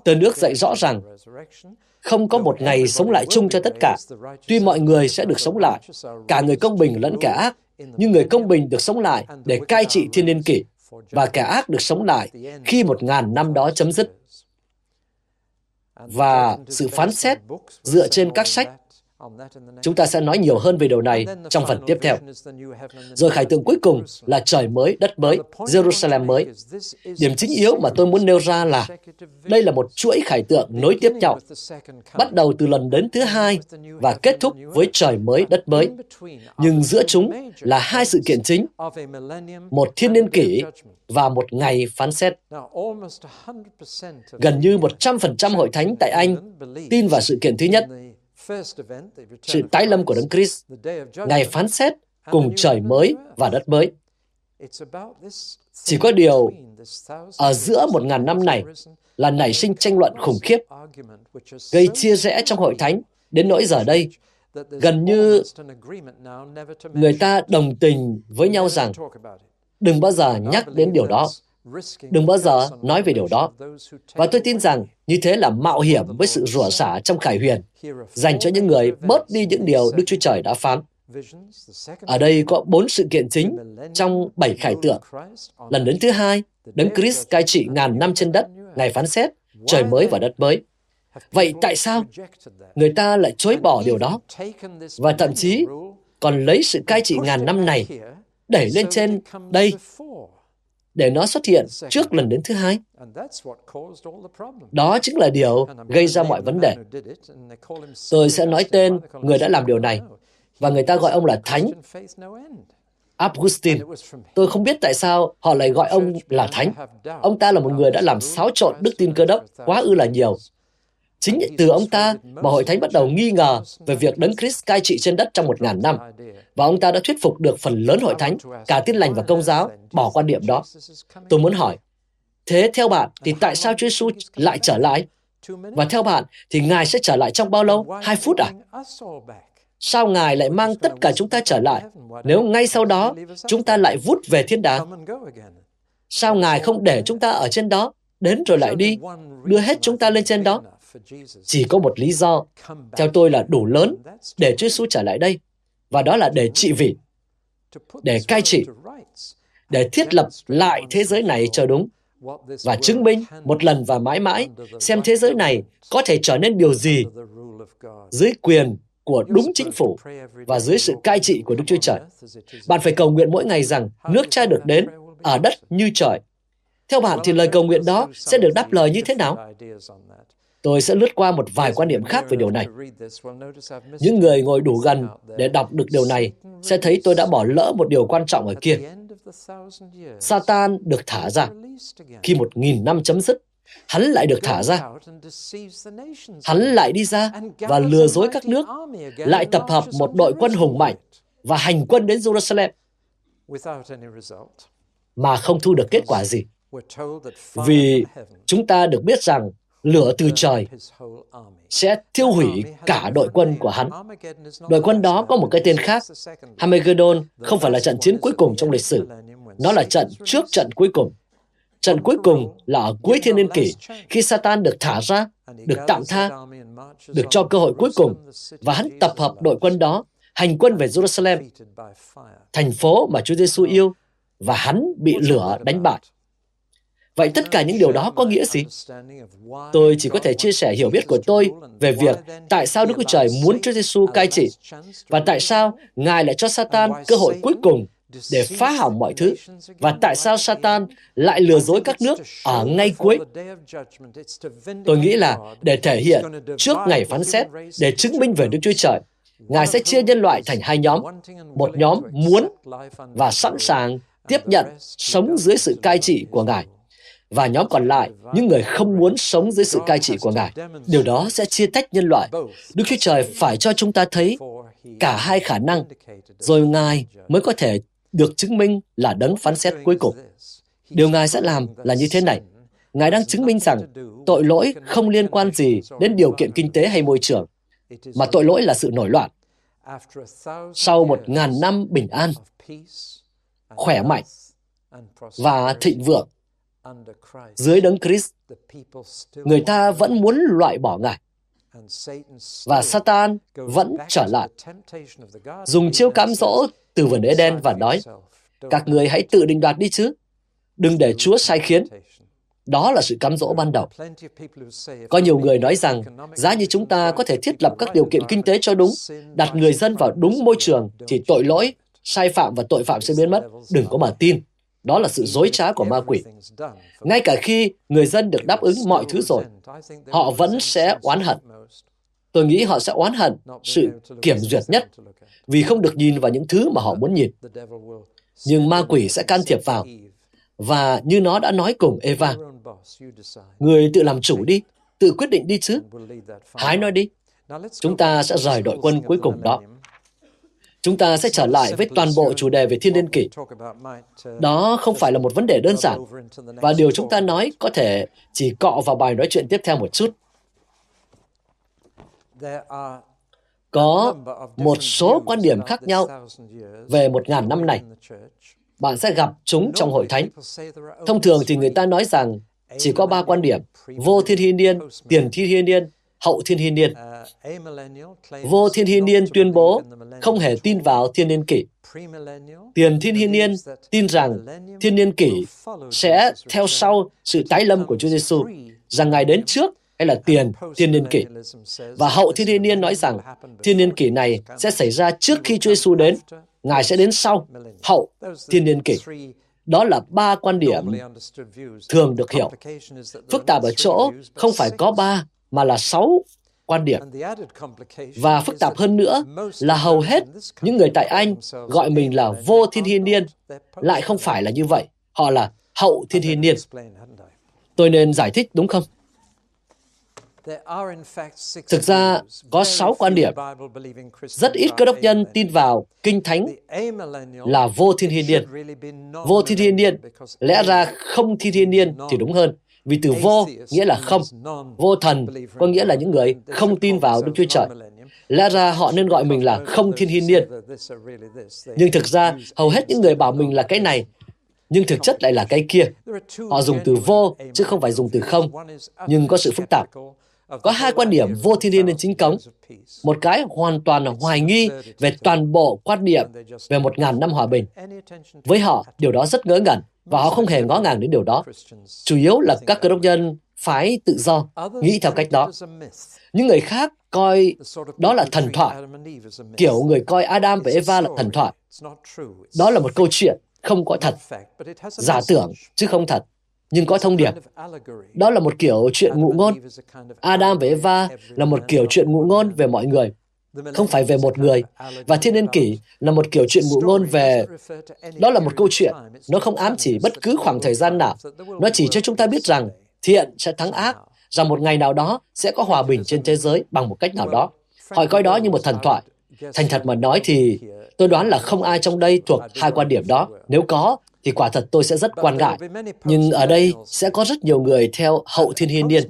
Speaker 1: Tờ nước dạy rõ rằng không có một ngày sống lại chung cho tất cả. Tuy mọi người sẽ được sống lại, cả người công bình lẫn kẻ ác, nhưng người công bình được sống lại để cai trị thiên niên kỷ, và kẻ ác được sống lại khi một ngàn năm đó chấm dứt. Và sự phán xét dựa trên các sách Chúng ta sẽ nói nhiều hơn về điều này trong phần tiếp theo. Rồi khải tượng cuối cùng là trời mới, đất mới, Jerusalem mới. Điểm chính yếu mà tôi muốn nêu ra là đây là một chuỗi khải tượng nối tiếp nhau, bắt đầu từ lần đến thứ hai và kết thúc với trời mới, đất mới. Nhưng giữa chúng là hai sự kiện chính, một thiên niên kỷ và một ngày phán xét. Gần như 100% hội thánh tại Anh tin vào sự kiện thứ nhất, sự tái lâm của Đấng Christ, ngày phán xét cùng trời mới và đất mới. Chỉ có điều, ở giữa một ngàn năm này là nảy sinh tranh luận khủng khiếp, gây chia rẽ trong hội thánh, đến nỗi giờ đây, gần như người ta đồng tình với nhau rằng đừng bao giờ nhắc đến điều đó. Đừng bao giờ nói về điều đó. Và tôi tin rằng như thế là mạo hiểm với sự rủa xả trong khải huyền, dành cho những người bớt đi những điều Đức Chúa Trời đã phán. Ở đây có bốn sự kiện chính trong bảy khải tượng. Lần đến thứ hai, Đấng Christ cai trị ngàn năm trên đất, ngày phán xét, trời mới và đất mới. Vậy tại sao người ta lại chối bỏ điều đó? Và thậm chí còn lấy sự cai trị ngàn năm này đẩy lên trên đây để nó xuất hiện trước lần đến thứ hai. Đó chính là điều gây ra mọi vấn đề. Tôi sẽ nói tên người đã làm điều này, và người ta gọi ông là Thánh Augustine. Tôi không biết tại sao họ lại gọi ông là Thánh. Ông ta là một người đã làm xáo trộn đức tin cơ đốc quá ư là nhiều. Chính từ ông ta mà hội thánh bắt đầu nghi ngờ về việc Đấng Christ cai trị trên đất trong một ngàn năm. Và ông ta đã thuyết phục được phần lớn hội thánh, cả tin lành và công giáo, bỏ quan điểm đó. Tôi muốn hỏi, thế theo bạn thì tại sao Chúa Giêsu lại trở lại? Và theo bạn thì Ngài sẽ trở lại trong bao lâu? Hai phút à? Sao Ngài lại mang tất cả chúng ta trở lại, nếu ngay sau đó chúng ta lại vút về thiên đàng? Sao Ngài không để chúng ta ở trên đó, đến rồi lại đi, đưa hết chúng ta lên trên đó? Chỉ có một lý do, theo tôi là đủ lớn để Chúa Giêsu trở lại đây, và đó là để trị vị, để cai trị, để thiết lập lại thế giới này cho đúng, và chứng minh một lần và mãi mãi xem thế giới này có thể trở nên điều gì dưới quyền của đúng chính phủ và dưới sự cai trị của Đức Chúa Trời. Bạn phải cầu nguyện mỗi ngày rằng nước cha được đến ở đất như trời. Theo bạn thì lời cầu nguyện đó sẽ được đáp lời như thế nào? Tôi sẽ lướt qua một vài quan điểm khác về điều này. Những người ngồi đủ gần để đọc được điều này sẽ thấy tôi đã bỏ lỡ một điều quan trọng ở kia. Satan được thả ra. Khi một nghìn năm chấm dứt, hắn lại được thả ra. Hắn lại đi ra và lừa dối các nước, lại tập hợp một đội quân hùng mạnh và hành quân đến Jerusalem mà không thu được kết quả gì. Vì chúng ta được biết rằng lửa từ trời sẽ thiêu hủy cả đội quân của hắn. Đội quân đó có một cái tên khác. Hamagedon không phải là trận chiến cuối cùng trong lịch sử. Nó là trận trước trận cuối cùng. Trận cuối cùng là ở cuối thiên niên kỷ, khi Satan được thả ra, được tạm tha, được cho cơ hội cuối cùng, và hắn tập hợp đội quân đó, hành quân về Jerusalem, thành phố mà Chúa Giêsu yêu, và hắn bị lửa đánh bại. Vậy tất cả những điều đó có nghĩa gì? Tôi chỉ có thể chia sẻ hiểu biết của tôi về việc tại sao Đức Chúa Trời muốn Chúa Giêsu cai trị và tại sao Ngài lại cho Satan cơ hội cuối cùng để phá hỏng mọi thứ và tại sao Satan lại lừa dối các nước ở ngay cuối. Tôi nghĩ là để thể hiện trước ngày phán xét, để chứng minh về Đức Chúa Trời, Ngài sẽ chia nhân loại thành hai nhóm, một nhóm muốn và sẵn sàng tiếp nhận sống dưới sự cai trị của Ngài và nhóm còn lại, những người không muốn sống dưới sự cai trị của Ngài. Điều đó sẽ chia tách nhân loại. Đức Chúa Trời phải cho chúng ta thấy cả hai khả năng, rồi Ngài mới có thể được chứng minh là đấng phán xét cuối cùng. Điều Ngài sẽ làm là như thế này. Ngài đang chứng minh rằng tội lỗi không liên quan gì đến điều kiện kinh tế hay môi trường, mà tội lỗi là sự nổi loạn. Sau một ngàn năm bình an, khỏe mạnh và thịnh vượng, dưới đấng Christ, người ta vẫn muốn loại bỏ Ngài. Và Satan vẫn trở lại, dùng chiêu cám dỗ từ vườn Eden và nói, các người hãy tự định đoạt đi chứ, đừng để Chúa sai khiến. Đó là sự cám dỗ ban đầu. Có nhiều người nói rằng, giá như chúng ta có thể thiết lập các điều kiện kinh tế cho đúng, đặt người dân vào đúng môi trường, thì tội lỗi, sai phạm và tội phạm sẽ biến mất. Đừng có mà tin. Đó là sự dối trá của ma quỷ. Ngay cả khi người dân được đáp ứng mọi thứ rồi, họ vẫn sẽ oán hận. Tôi nghĩ họ sẽ oán hận sự kiểm duyệt nhất vì không được nhìn vào những thứ mà họ muốn nhìn. Nhưng ma quỷ sẽ can thiệp vào. Và như nó đã nói cùng Eva, người tự làm chủ đi, tự quyết định đi chứ. Hãy nói đi. Chúng ta sẽ rời đội quân cuối cùng đó. Chúng ta sẽ trở lại với toàn bộ chủ đề về thiên niên kỷ. Đó không phải là một vấn đề đơn giản, và điều chúng ta nói có thể chỉ cọ vào bài nói chuyện tiếp theo một chút. Có một số quan điểm khác nhau về một ngàn năm này. Bạn sẽ gặp chúng trong hội thánh. Thông thường thì người ta nói rằng chỉ có ba quan điểm, vô thiên thiên niên, tiền thiên thiên niên hậu thiên hy niên. Vô thiên hy niên tuyên bố không hề tin vào thiên niên kỷ. Tiền thiên hy niên tin rằng thiên niên kỷ sẽ theo sau sự tái lâm của Chúa Giêsu, rằng Ngài đến trước hay là tiền thiên niên kỷ. Và hậu thiên niên niên nói rằng thiên niên kỷ này sẽ xảy ra trước khi Chúa Giêsu đến, Ngài sẽ đến sau, hậu thiên niên kỷ. Đó là ba quan điểm thường được hiểu. Phức tạp ở chỗ không phải có ba mà là sáu quan điểm. Và phức tạp hơn nữa là hầu hết những người tại Anh gọi mình là vô thiên thiên niên, lại không phải là như vậy. Họ là hậu thiên thiên niên. Tôi nên giải thích đúng không? Thực ra, có sáu quan điểm. Rất ít cơ đốc nhân tin vào Kinh Thánh là vô thiên thiên niên. Vô thiên thiên niên, lẽ ra không thiên thiên niên thì đúng hơn. Vì từ vô nghĩa là không. Vô thần có nghĩa là những người không tin vào Đức Chúa Trời. Lẽ ra họ nên gọi mình là không thiên hiên niên. Nhưng thực ra, hầu hết những người bảo mình là cái này, nhưng thực chất lại là cái kia. Họ dùng từ vô, chứ không phải dùng từ không. Nhưng có sự phức tạp. Có hai quan điểm vô thiên niên đến chính cống. Một cái hoàn toàn là hoài nghi về toàn bộ quan điểm về một ngàn năm hòa bình. Với họ, điều đó rất ngớ ngẩn và họ không hề ngó ngàng đến điều đó. Chủ yếu là các cơ đốc nhân phái tự do, nghĩ theo cách đó. Những người khác coi đó là thần thoại, kiểu người coi Adam và Eva là thần thoại. Đó là một câu chuyện, không có thật, giả tưởng chứ không thật, nhưng có thông điệp. Đó là một kiểu chuyện ngụ ngôn. Adam và Eva là một kiểu chuyện ngụ ngôn về mọi người không phải về một người. Và thiên niên kỷ là một kiểu chuyện ngụ ngôn về... Đó là một câu chuyện. Nó không ám chỉ bất cứ khoảng thời gian nào. Nó chỉ cho chúng ta biết rằng thiện sẽ thắng ác, rằng một ngày nào đó sẽ có hòa bình trên thế giới bằng một cách nào đó. Họ coi đó như một thần thoại. Thành thật mà nói thì Tôi đoán là không ai trong đây thuộc hai quan điểm đó. Nếu có, thì quả thật tôi sẽ rất quan ngại. Nhưng ở đây sẽ có rất nhiều người theo hậu thiên hiên niên.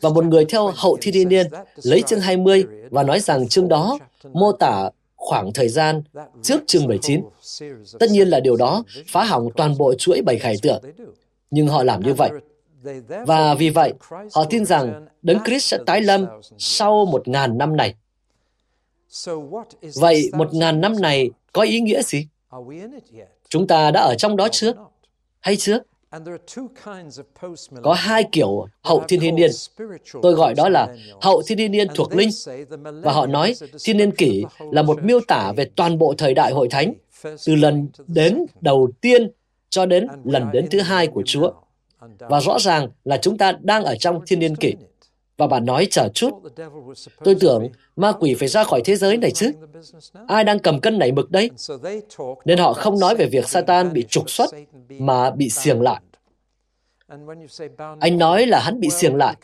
Speaker 1: Và một người theo hậu thiên hiên niên lấy chương 20 và nói rằng chương đó mô tả khoảng thời gian trước chương 19. Tất nhiên là điều đó phá hỏng toàn bộ chuỗi bảy khải tượng. Nhưng họ làm như vậy. Và vì vậy, họ tin rằng Đấng Christ sẽ tái lâm sau một ngàn năm này. Vậy một ngàn năm này có ý nghĩa gì? Chúng ta đã ở trong đó chưa? Hay chưa? Có hai kiểu hậu thiên thiên niên. Tôi gọi đó là hậu thiên thiên niên thuộc linh. Và họ nói thiên niên kỷ là một miêu tả về toàn bộ thời đại hội thánh, từ lần đến đầu tiên cho đến lần đến thứ hai của Chúa. Và rõ ràng là chúng ta đang ở trong thiên niên kỷ. Và bà nói chờ chút. Tôi tưởng ma quỷ phải ra khỏi thế giới này chứ. Ai đang cầm cân nảy mực đây? Nên họ không nói về việc Satan bị trục xuất, mà bị xiềng lại. Anh nói là hắn bị xiềng lại.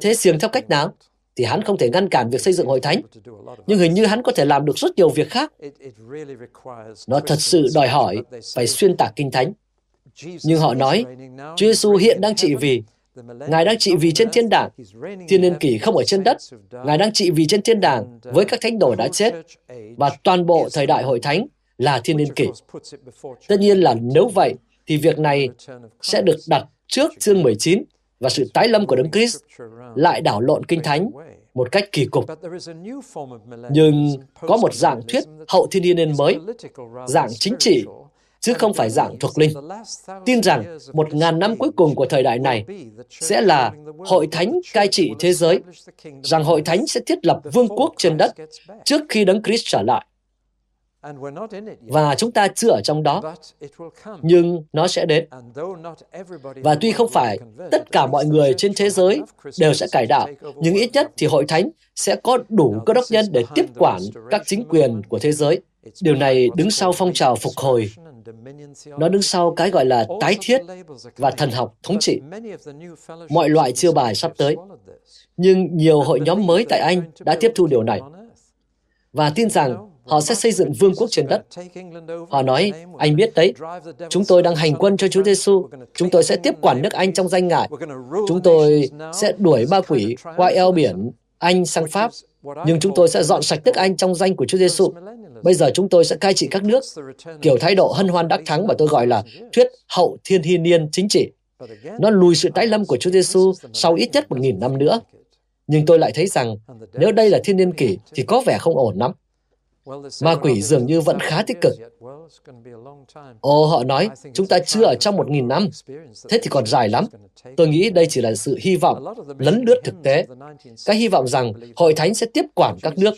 Speaker 1: Thế xiềng theo cách nào? Thì hắn không thể ngăn cản việc xây dựng hội thánh. Nhưng hình như hắn có thể làm được rất nhiều việc khác. Nó thật sự đòi hỏi phải xuyên tạc kinh thánh. Nhưng họ nói, Chúa Giêsu hiện đang trị vì Ngài đang trị vì trên thiên đàng. Thiên niên kỷ không ở trên đất. Ngài đang trị vì trên thiên đàng với các thánh đồ đã chết. Và toàn bộ thời đại hội thánh là thiên niên kỷ. Tất nhiên là nếu vậy, thì việc này sẽ được đặt trước chương 19 và sự tái lâm của Đấng Christ lại đảo lộn kinh thánh một cách kỳ cục. Nhưng có một dạng thuyết hậu thiên niên mới, dạng chính trị chứ không phải dạng thuộc linh. Tin rằng một ngàn năm cuối cùng của thời đại này sẽ là hội thánh cai trị thế giới, rằng hội thánh sẽ thiết lập vương quốc trên đất trước khi đấng Christ trở lại. Và chúng ta chưa ở trong đó, nhưng nó sẽ đến. Và tuy không phải tất cả mọi người trên thế giới đều sẽ cải đạo, nhưng ít nhất thì hội thánh sẽ có đủ cơ đốc nhân để tiếp quản các chính quyền của thế giới. Điều này đứng sau phong trào phục hồi nó đứng sau cái gọi là tái thiết và thần học thống trị. Mọi loại chiêu bài sắp tới. Nhưng nhiều hội nhóm mới tại Anh đã tiếp thu điều này và tin rằng họ sẽ xây dựng vương quốc trên đất. Họ nói, anh biết đấy, chúng tôi đang hành quân cho Chúa Giêsu, chúng tôi sẽ tiếp quản nước Anh trong danh ngại. Chúng tôi sẽ đuổi ba quỷ qua eo biển Anh sang Pháp, nhưng chúng tôi sẽ dọn sạch nước Anh trong danh của Chúa Giêsu. Bây giờ chúng tôi sẽ cai trị các nước. Kiểu thái độ hân hoan đắc thắng mà tôi gọi là thuyết hậu thiên hy niên chính trị. Nó lùi sự tái lâm của Chúa Giêsu sau ít nhất một nghìn năm nữa. Nhưng tôi lại thấy rằng, nếu đây là thiên niên kỷ thì có vẻ không ổn lắm. Ma quỷ dường như vẫn khá tích cực. Ồ, họ nói, chúng ta chưa ở trong một nghìn năm. Thế thì còn dài lắm. Tôi nghĩ đây chỉ là sự hy vọng, lấn lướt thực tế. Cái hy vọng rằng hội thánh sẽ tiếp quản các nước.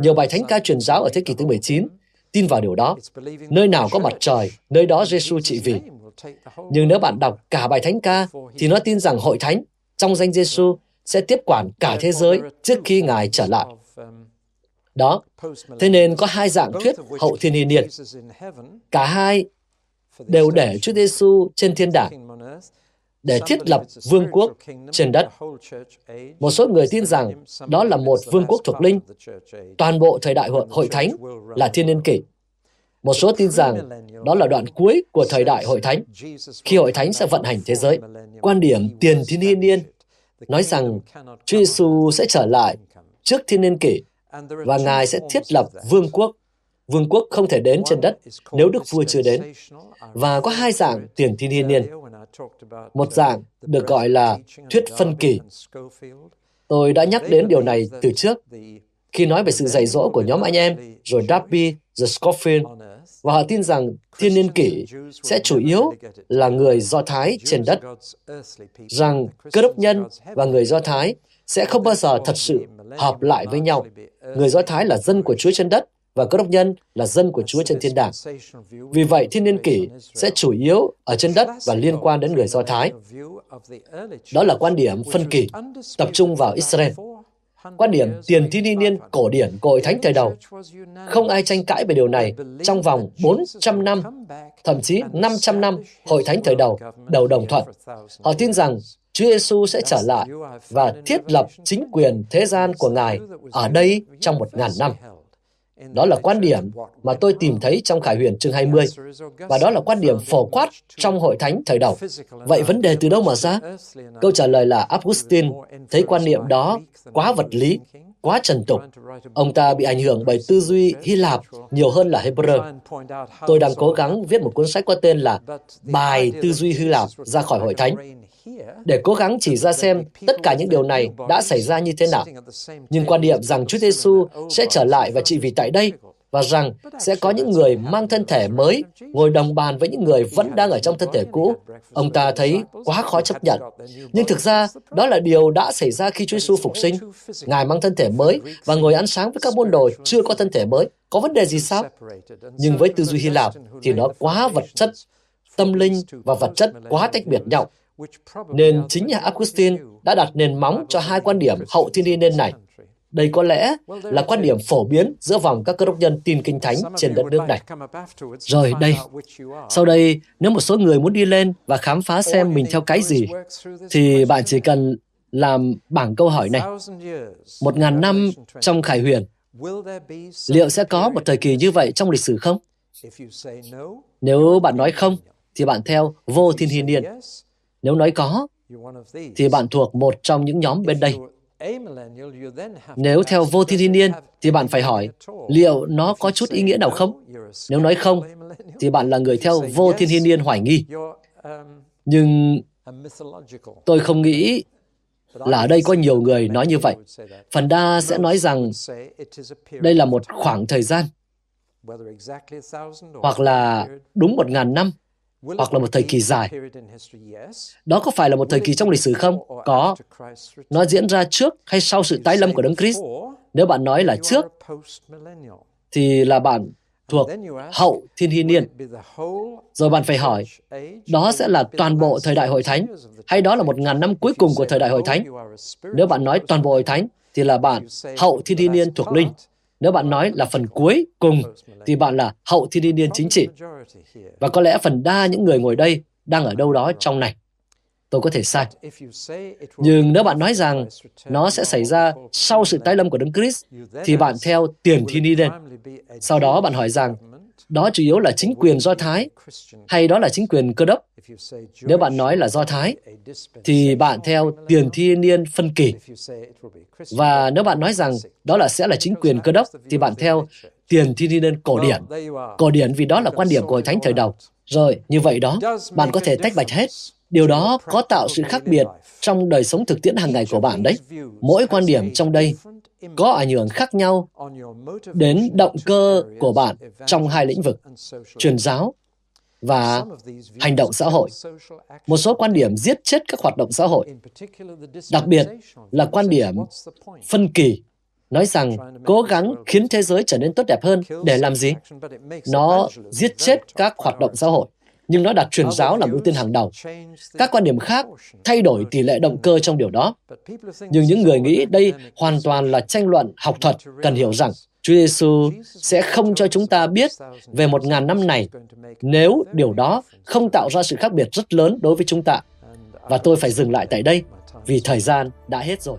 Speaker 1: Nhiều bài thánh ca truyền giáo ở thế kỷ thứ 19 tin vào điều đó. Nơi nào có mặt trời, nơi đó Giêsu trị vì. Nhưng nếu bạn đọc cả bài thánh ca, thì nó tin rằng hội thánh, trong danh Giêsu sẽ tiếp quản cả thế giới trước khi Ngài trở lại. Đó, thế nên có hai dạng thuyết hậu thiên niên niên. Cả hai đều để Chúa Giêsu trên thiên đàng để thiết lập vương quốc trên đất. Một số người tin rằng đó là một vương quốc thuộc linh. Toàn bộ thời đại hội, hội thánh là thiên niên kỷ. Một số tin rằng đó là đoạn cuối của thời đại hội thánh, khi hội thánh sẽ vận hành thế giới. Quan điểm tiền thiên niên niên nói rằng Chúa Giêsu sẽ trở lại trước thiên niên kỷ và Ngài sẽ thiết lập vương quốc. Vương quốc không thể đến trên đất nếu Đức Vua chưa đến. Và có hai dạng tiền thiên thiên niên. Một dạng được gọi là thuyết phân kỳ. Tôi đã nhắc đến điều này từ trước khi nói về sự dạy dỗ của nhóm anh em, rồi Darby, The Scofield, và họ tin rằng thiên niên kỷ sẽ chủ yếu là người Do Thái trên đất, rằng cơ đốc nhân và người Do Thái sẽ không bao giờ thật sự hợp lại với nhau. Người Do Thái là dân của Chúa trên đất và cơ đốc nhân là dân của Chúa trên thiên đàng. Vì vậy, thiên niên kỷ sẽ chủ yếu ở trên đất và liên quan đến người Do Thái. Đó là quan điểm phân kỳ, tập trung vào Israel. Quan điểm tiền thiên niên niên cổ điển của hội thánh thời đầu. Không ai tranh cãi về điều này trong vòng 400 năm, thậm chí 500 năm hội thánh thời đầu, đầu đồng thuận. Họ tin rằng Chúa Giêsu sẽ trở lại và thiết lập chính quyền thế gian của Ngài ở đây trong một ngàn năm. Đó là quan điểm mà tôi tìm thấy trong Khải Huyền chương 20, và đó là quan điểm phổ quát trong hội thánh thời đầu. Vậy vấn đề từ đâu mà ra? Câu trả lời là Augustine thấy quan niệm đó quá vật lý, quá trần tục. Ông ta bị ảnh hưởng bởi tư duy Hy Lạp nhiều hơn là Hebrew. Tôi đang cố gắng viết một cuốn sách có tên là Bài tư duy Hy Lạp ra khỏi hội thánh để cố gắng chỉ ra xem tất cả những điều này đã xảy ra như thế nào. Nhưng quan niệm rằng Chúa Giêsu sẽ trở lại và trị vì tại đây và rằng sẽ có những người mang thân thể mới ngồi đồng bàn với những người vẫn đang ở trong thân thể cũ. Ông ta thấy quá khó chấp nhận. Nhưng thực ra, đó là điều đã xảy ra khi Chúa Giêsu phục sinh. Ngài mang thân thể mới và ngồi ăn sáng với các môn đồ chưa có thân thể mới. Có vấn đề gì sao? Nhưng với tư duy Hy Lạp thì nó quá vật chất, tâm linh và vật chất quá tách biệt nhau. Nên chính nhà Augustine đã đặt nền móng cho hai quan điểm hậu thiên niên này. Đây có lẽ là quan điểm phổ biến giữa vòng các cơ đốc nhân tin kinh thánh trên đất nước này. Rồi đây, sau đây, nếu một số người muốn đi lên và khám phá xem mình theo cái gì, thì bạn chỉ cần làm bảng câu hỏi này. Một ngàn năm trong khải huyền, liệu sẽ có một thời kỳ như vậy trong lịch sử không? Nếu bạn nói không, thì bạn theo vô thiên hy niên. Nếu nói có, thì bạn thuộc một trong những nhóm bên đây. Nếu theo vô thiên niên, thì bạn phải hỏi, liệu nó có chút ý nghĩa nào không? Nếu nói không, thì bạn là người theo vô thiên niên hoài nghi. Nhưng tôi không nghĩ là ở đây có nhiều người nói như vậy. Phần đa sẽ nói rằng đây là một khoảng thời gian, hoặc là đúng một ngàn năm, hoặc là một thời kỳ dài. Đó có phải là một thời kỳ trong lịch sử không? Có. Nó diễn ra trước hay sau sự tái lâm của Đấng Christ? Nếu bạn nói là trước, thì là bạn thuộc hậu thiên hy niên. Rồi bạn phải hỏi, đó sẽ là toàn bộ thời đại hội thánh, hay đó là một ngàn năm cuối cùng của thời đại hội thánh? Nếu bạn nói toàn bộ hội thánh, thì là bạn hậu thiên hy niên thuộc linh. Nếu bạn nói là phần cuối cùng, thì bạn là hậu thiên niên chính trị. Và có lẽ phần đa những người ngồi đây đang ở đâu đó trong này. Tôi có thể sai. Nhưng nếu bạn nói rằng nó sẽ xảy ra sau sự tái lâm của Đấng Christ, thì bạn theo tiền thiên niên. Sau đó bạn hỏi rằng, đó chủ yếu là chính quyền Do Thái hay đó là chính quyền cơ đốc? Nếu bạn nói là Do Thái, thì bạn theo tiền thiên niên phân kỳ. Và nếu bạn nói rằng đó là sẽ là chính quyền cơ đốc, thì bạn theo tiền thiên niên cổ điển. Cổ điển vì đó là quan điểm của Thánh thời đầu. Rồi, như vậy đó, bạn có thể tách bạch hết. Điều đó có tạo sự khác biệt trong đời sống thực tiễn hàng ngày của bạn đấy. Mỗi quan điểm trong đây có ảnh hưởng khác nhau đến động cơ của bạn trong hai lĩnh vực, truyền giáo và hành động xã hội. Một số quan điểm giết chết các hoạt động xã hội, đặc biệt là quan điểm phân kỳ, nói rằng cố gắng khiến thế giới trở nên tốt đẹp hơn để làm gì? Nó giết chết các hoạt động xã hội nhưng nó đặt truyền giáo làm ưu tiên hàng đầu. Các quan điểm khác thay đổi tỷ lệ động cơ trong điều đó. Nhưng những người nghĩ đây hoàn toàn là tranh luận học thuật cần hiểu rằng Chúa Giêsu sẽ không cho chúng ta biết về một ngàn năm này nếu điều đó không tạo ra sự khác biệt rất lớn đối với chúng ta. Và tôi phải dừng lại tại đây vì thời gian đã hết rồi.